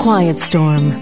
Quiet Storm.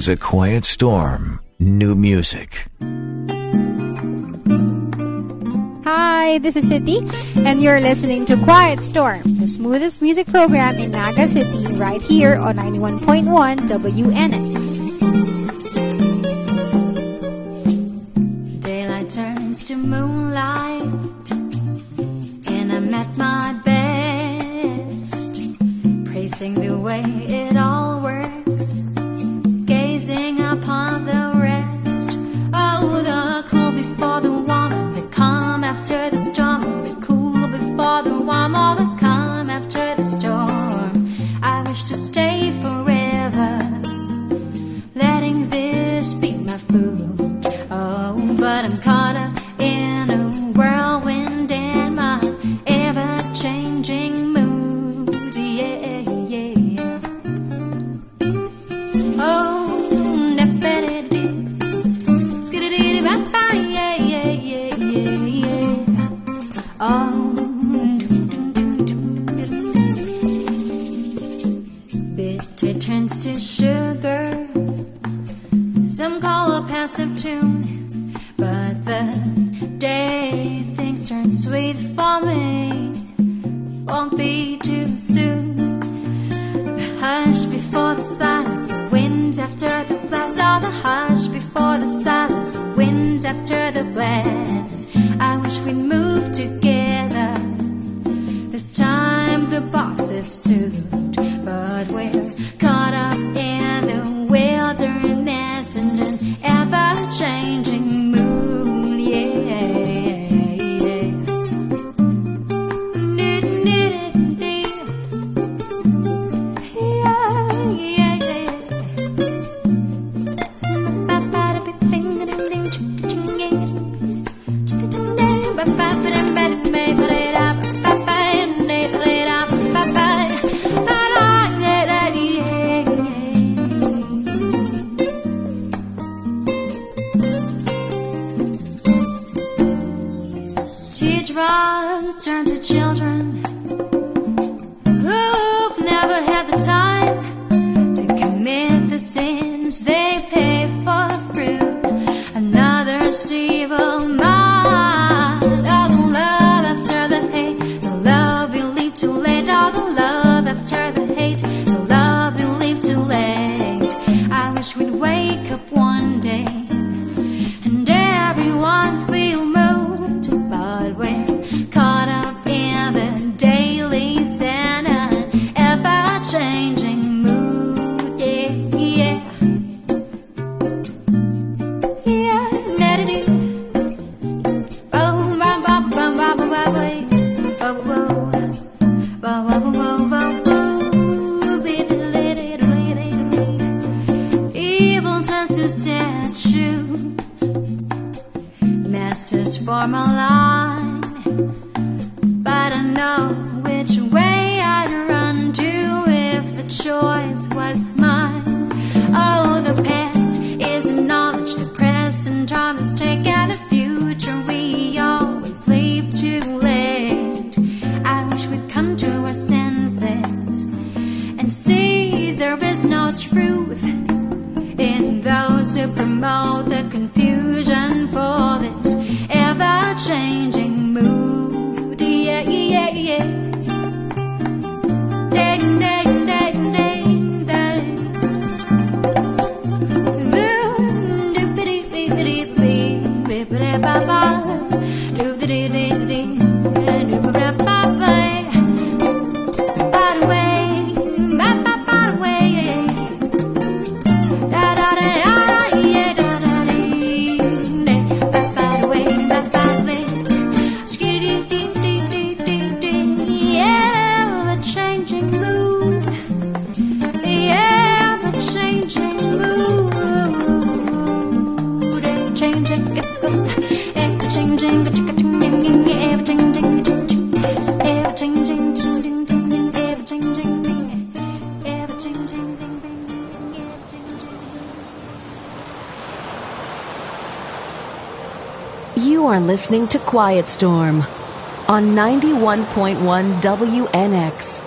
Is a quiet storm. New music. Hi, this is Sitti, and you're listening to Quiet Storm, the smoothest music program in Naga City, right here on 91.1 WNX. Daylight turns to moonlight, and I'm at my best, praising the way it all upon listening to Quiet Storm on 91.1 WNX.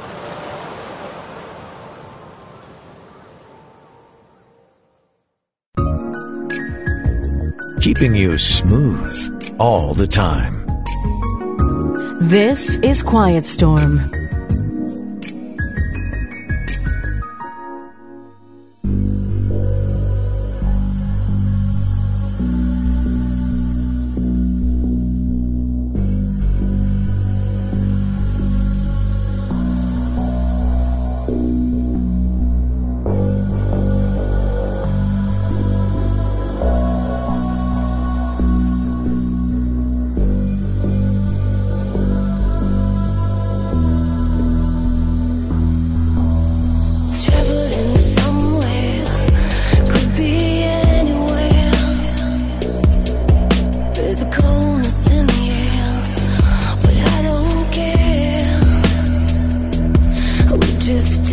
keeping you smooth all the time. This is Quiet Storm drifting.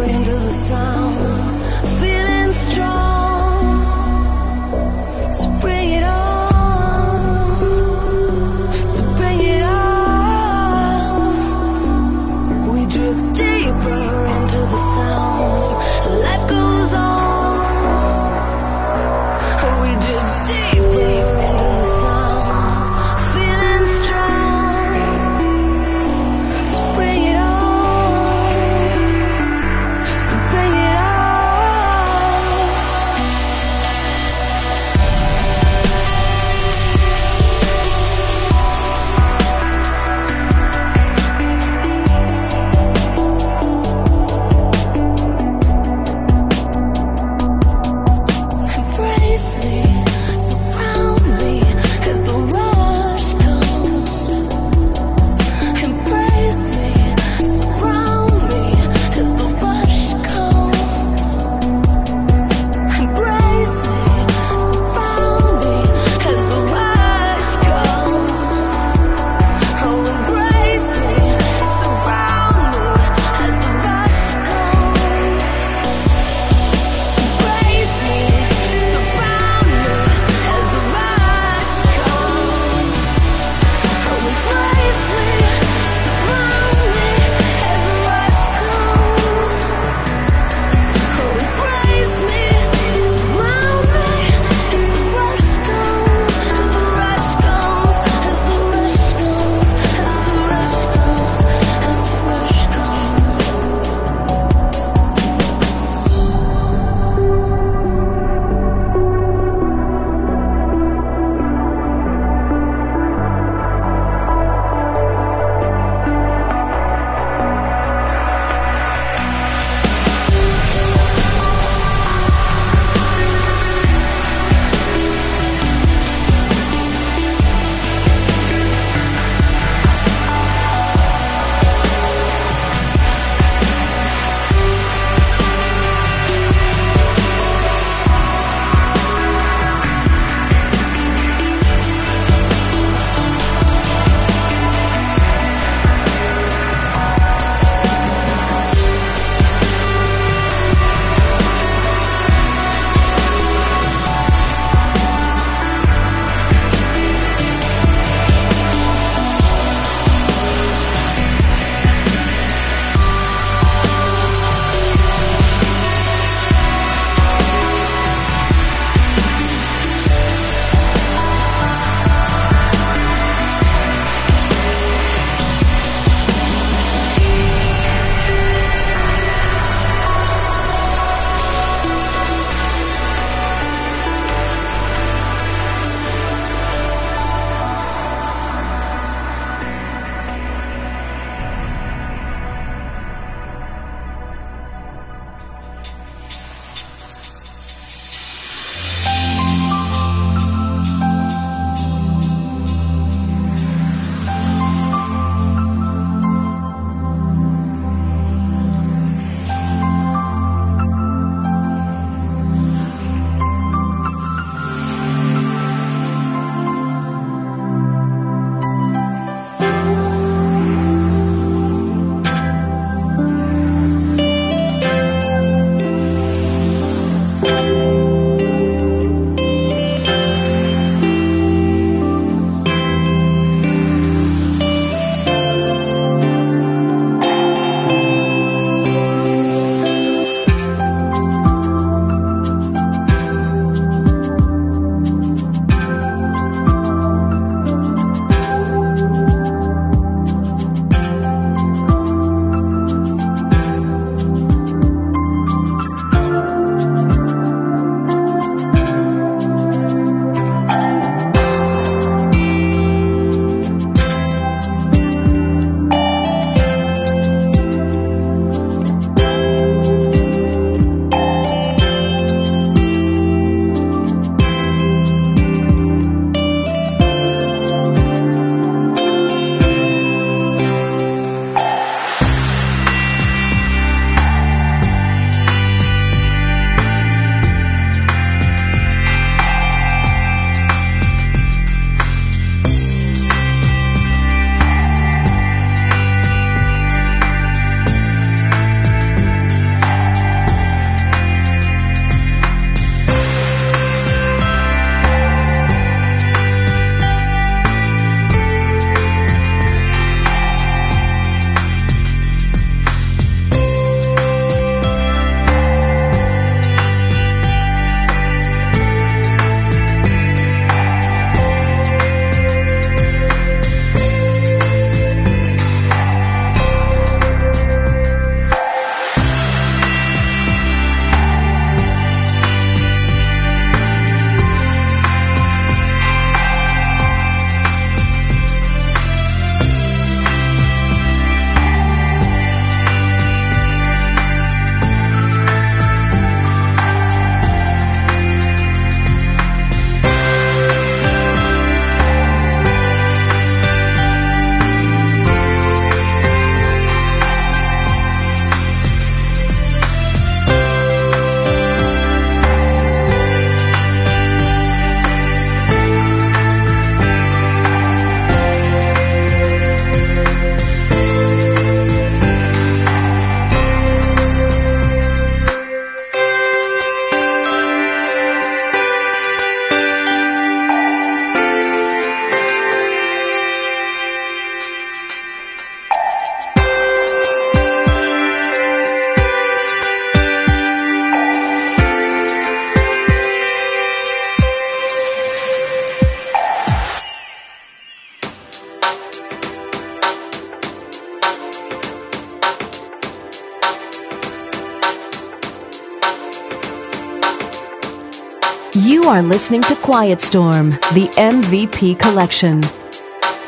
are listening to Quiet Storm, the MVP collection,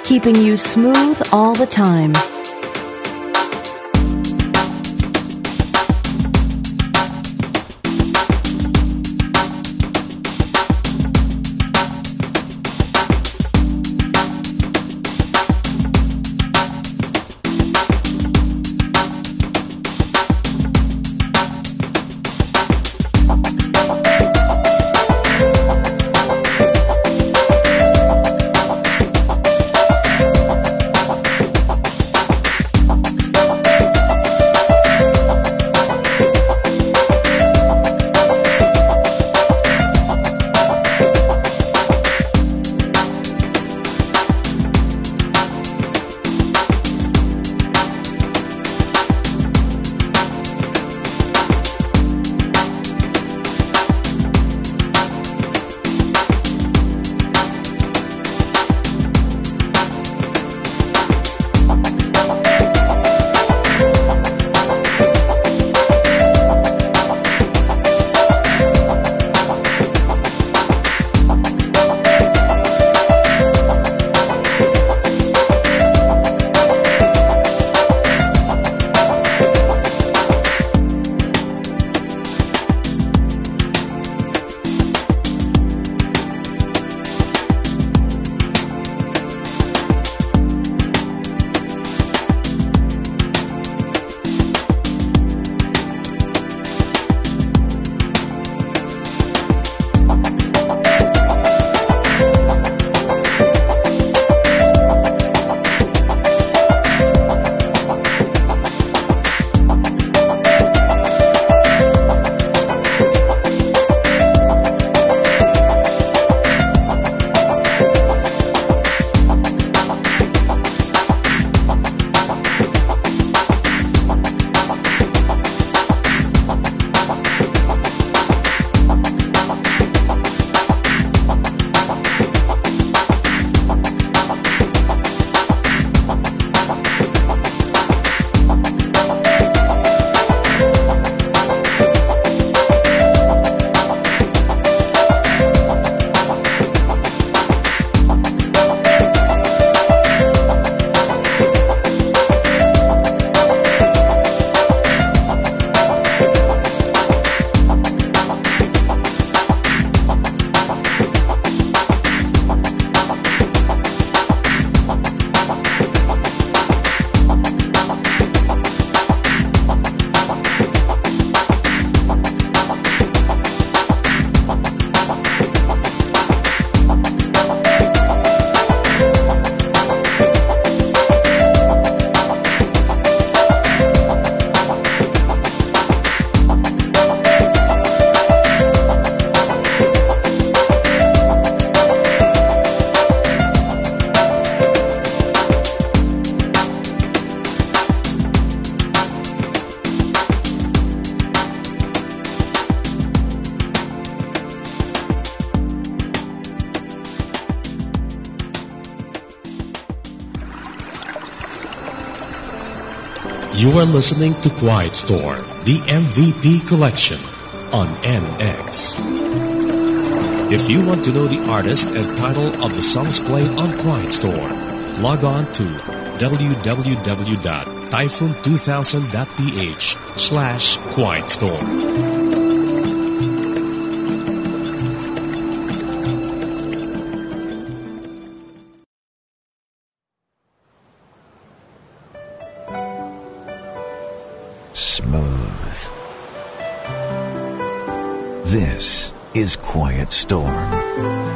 keeping you smooth all the time. Are listening to Quiet Storm, the MVP collection on NX. If you want to know the artist and title of the songs played on Quiet Storm, log on to www.typhoon2000.ph slash Quiet This is Quiet Storm.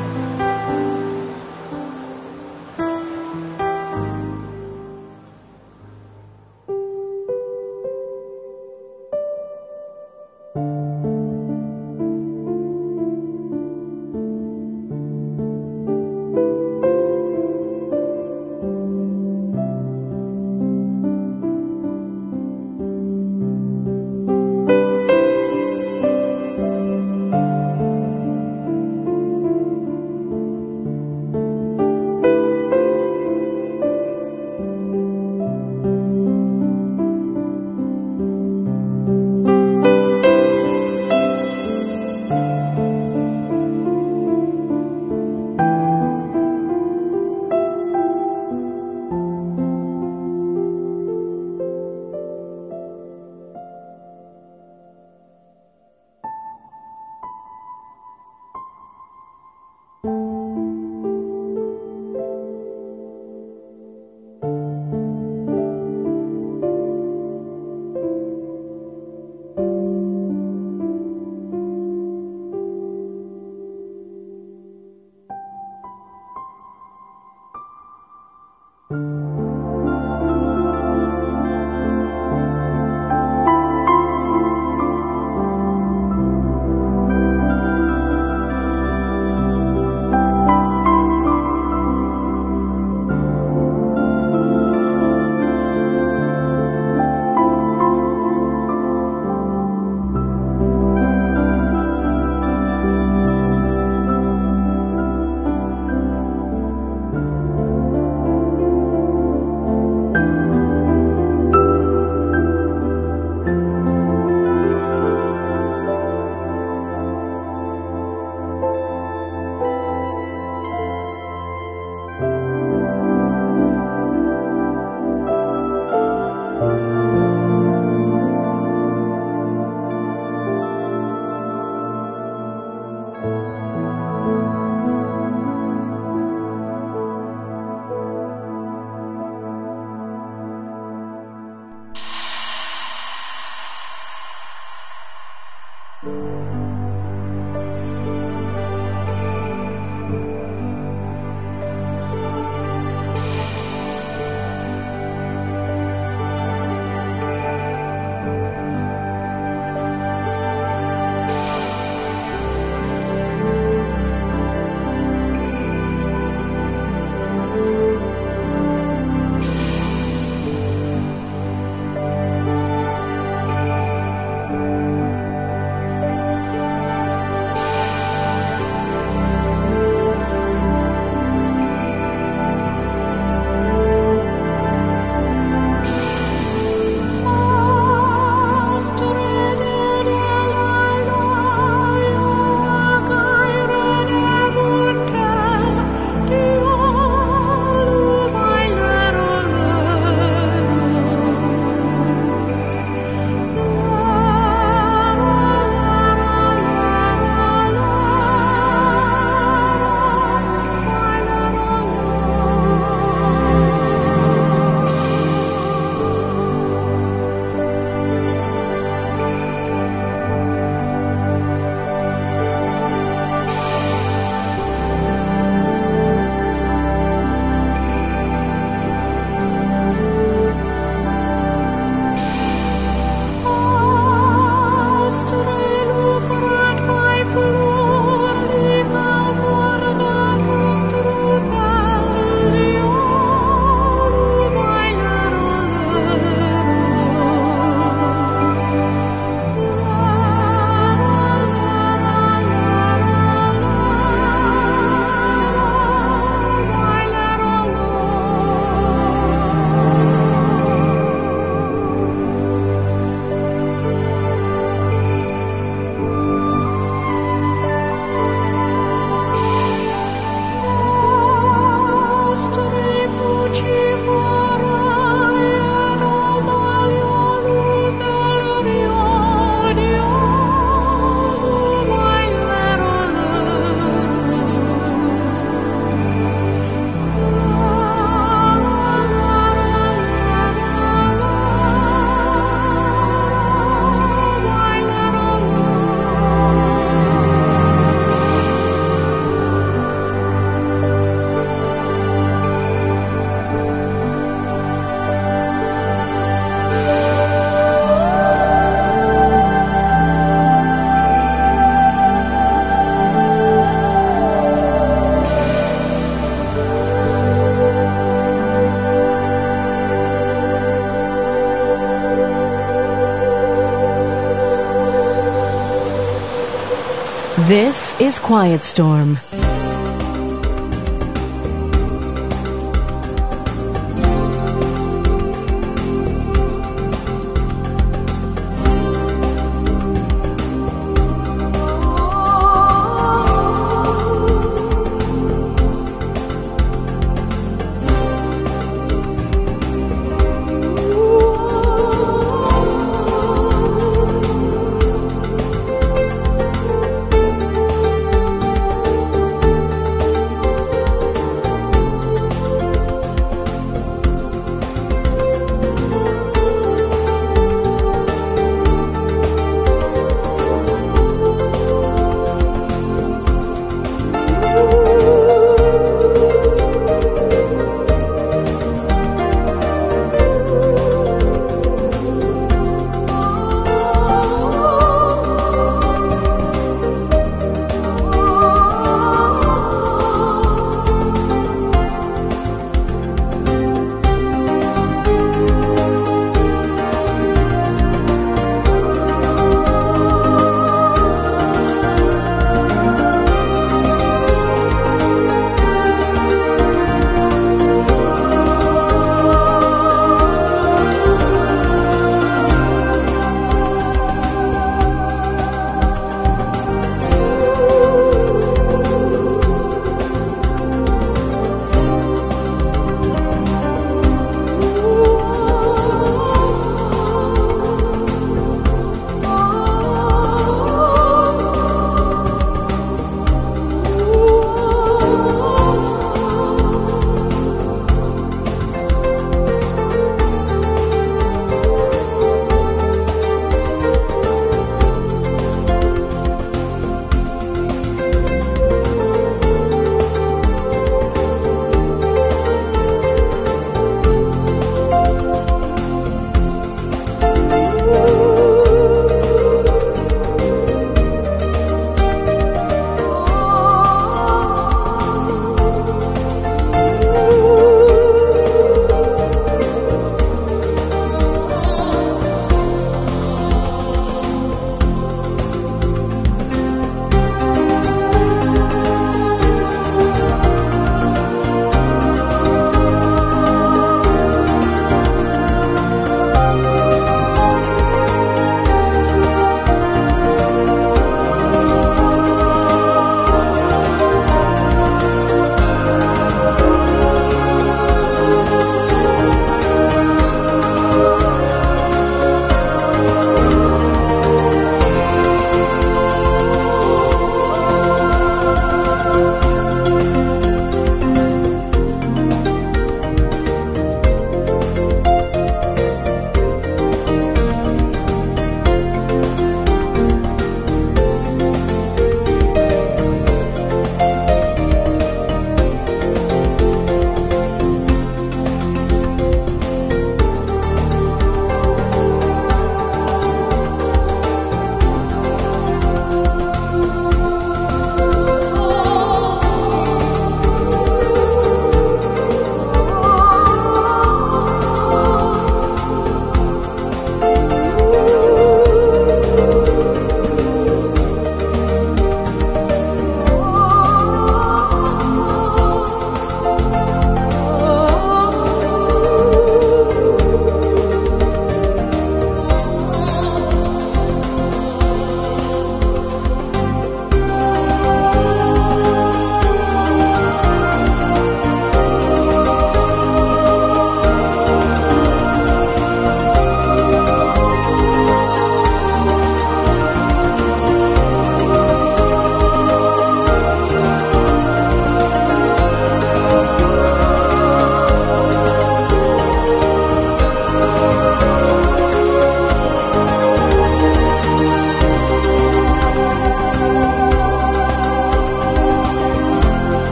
This is Quiet Storm.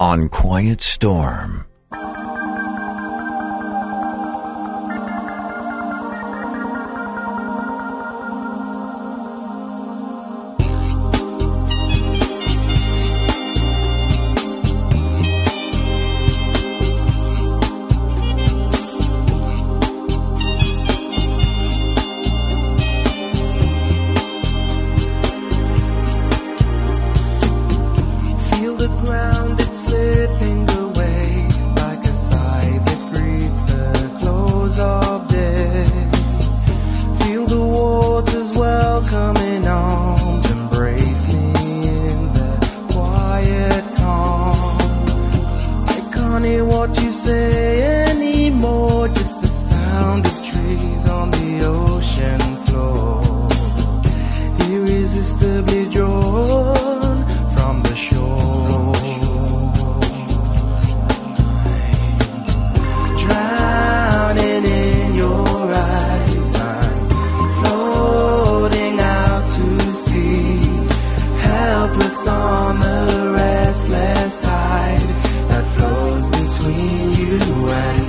On Quiet Storm. You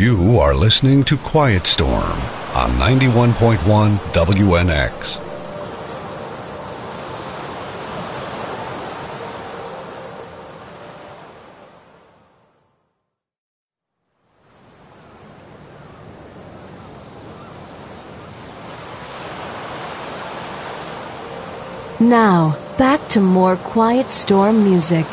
You are listening to Quiet Storm on 91.1 WNX. Now, back to more Quiet Storm music.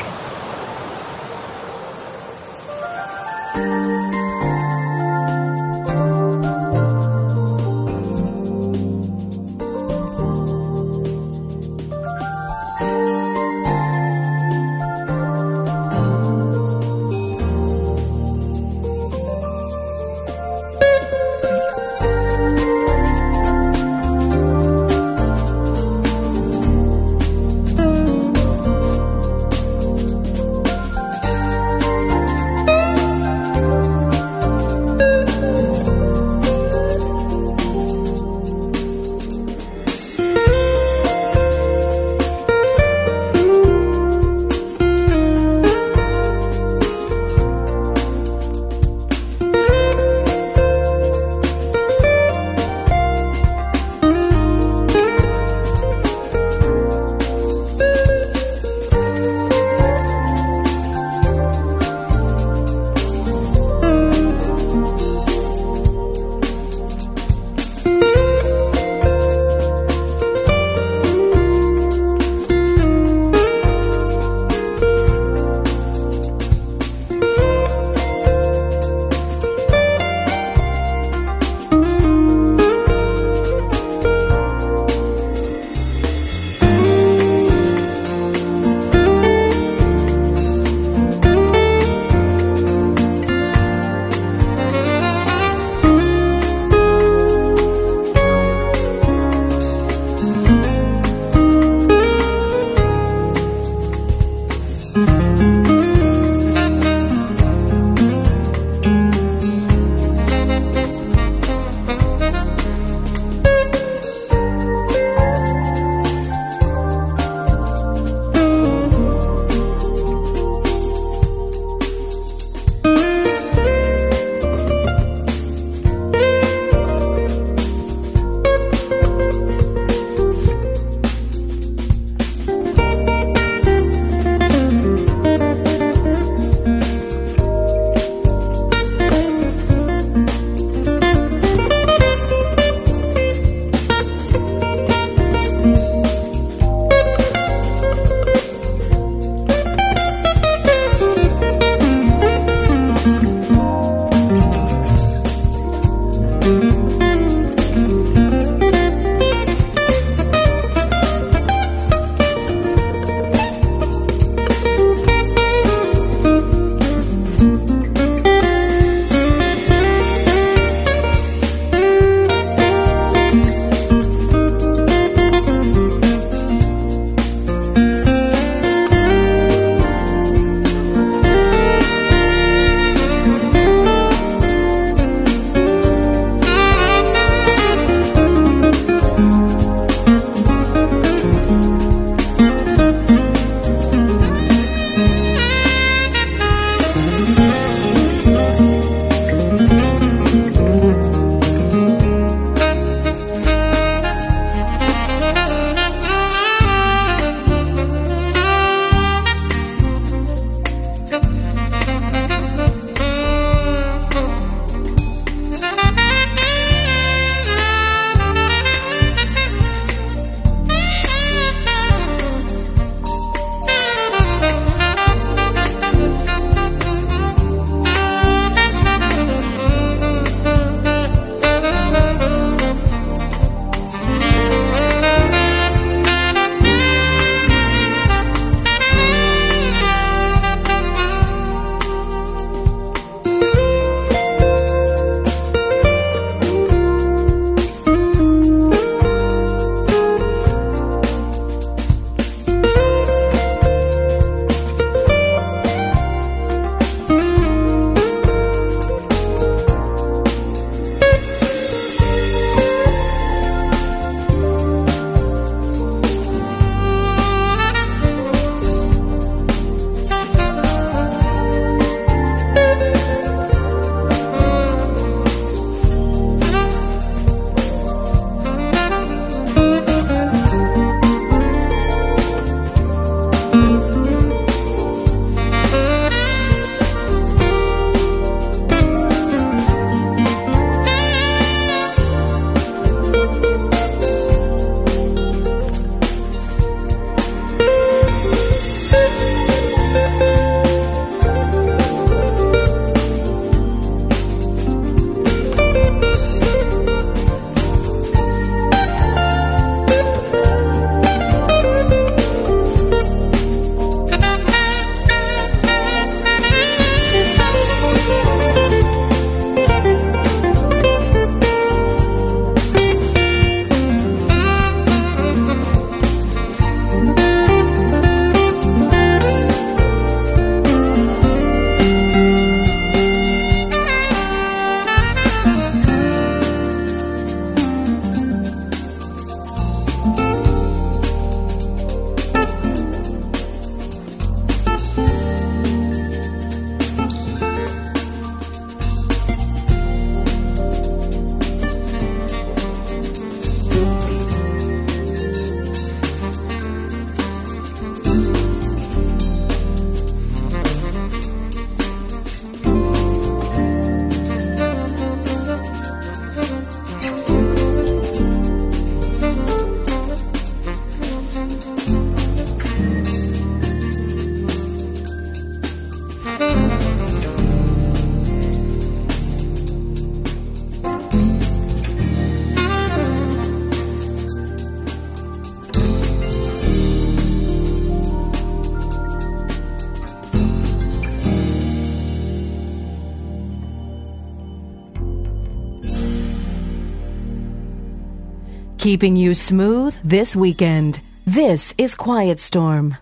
Keeping you smooth this weekend. This is Quiet Storm.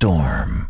storm.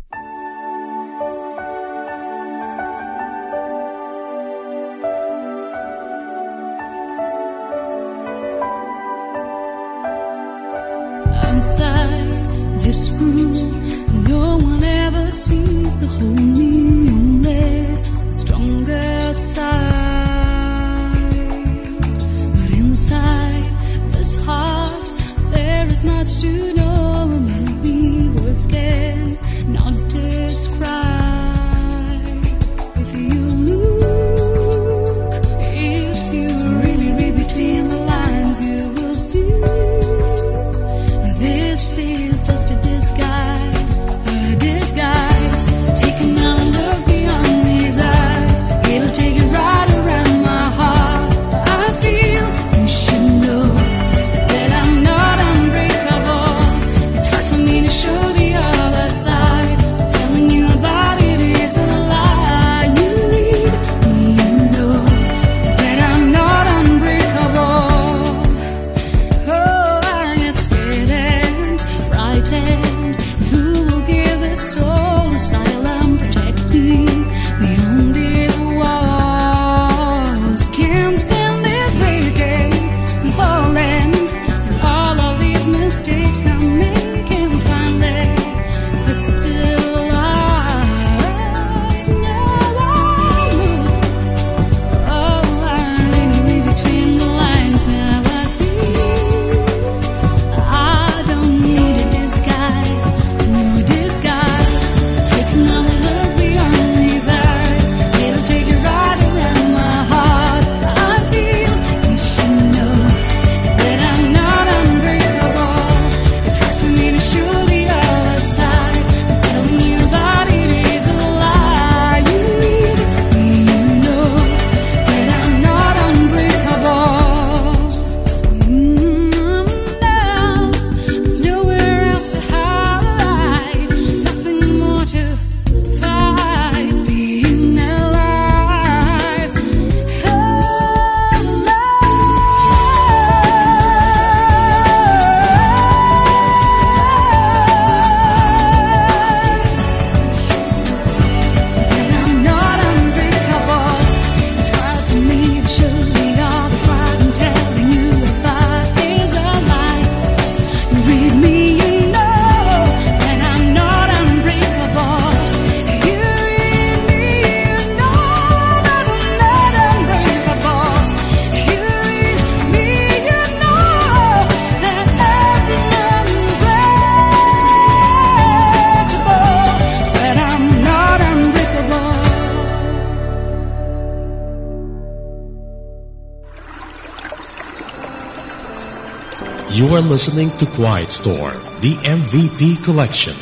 Are listening to Quiet Storm, the MVP collection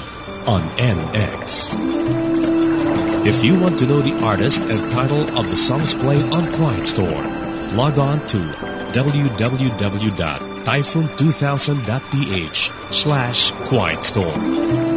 on NX. If you want to know the artist and title of the songs played on Quiet Storm, log on to www.typhoon2000.ph slash quiet storm.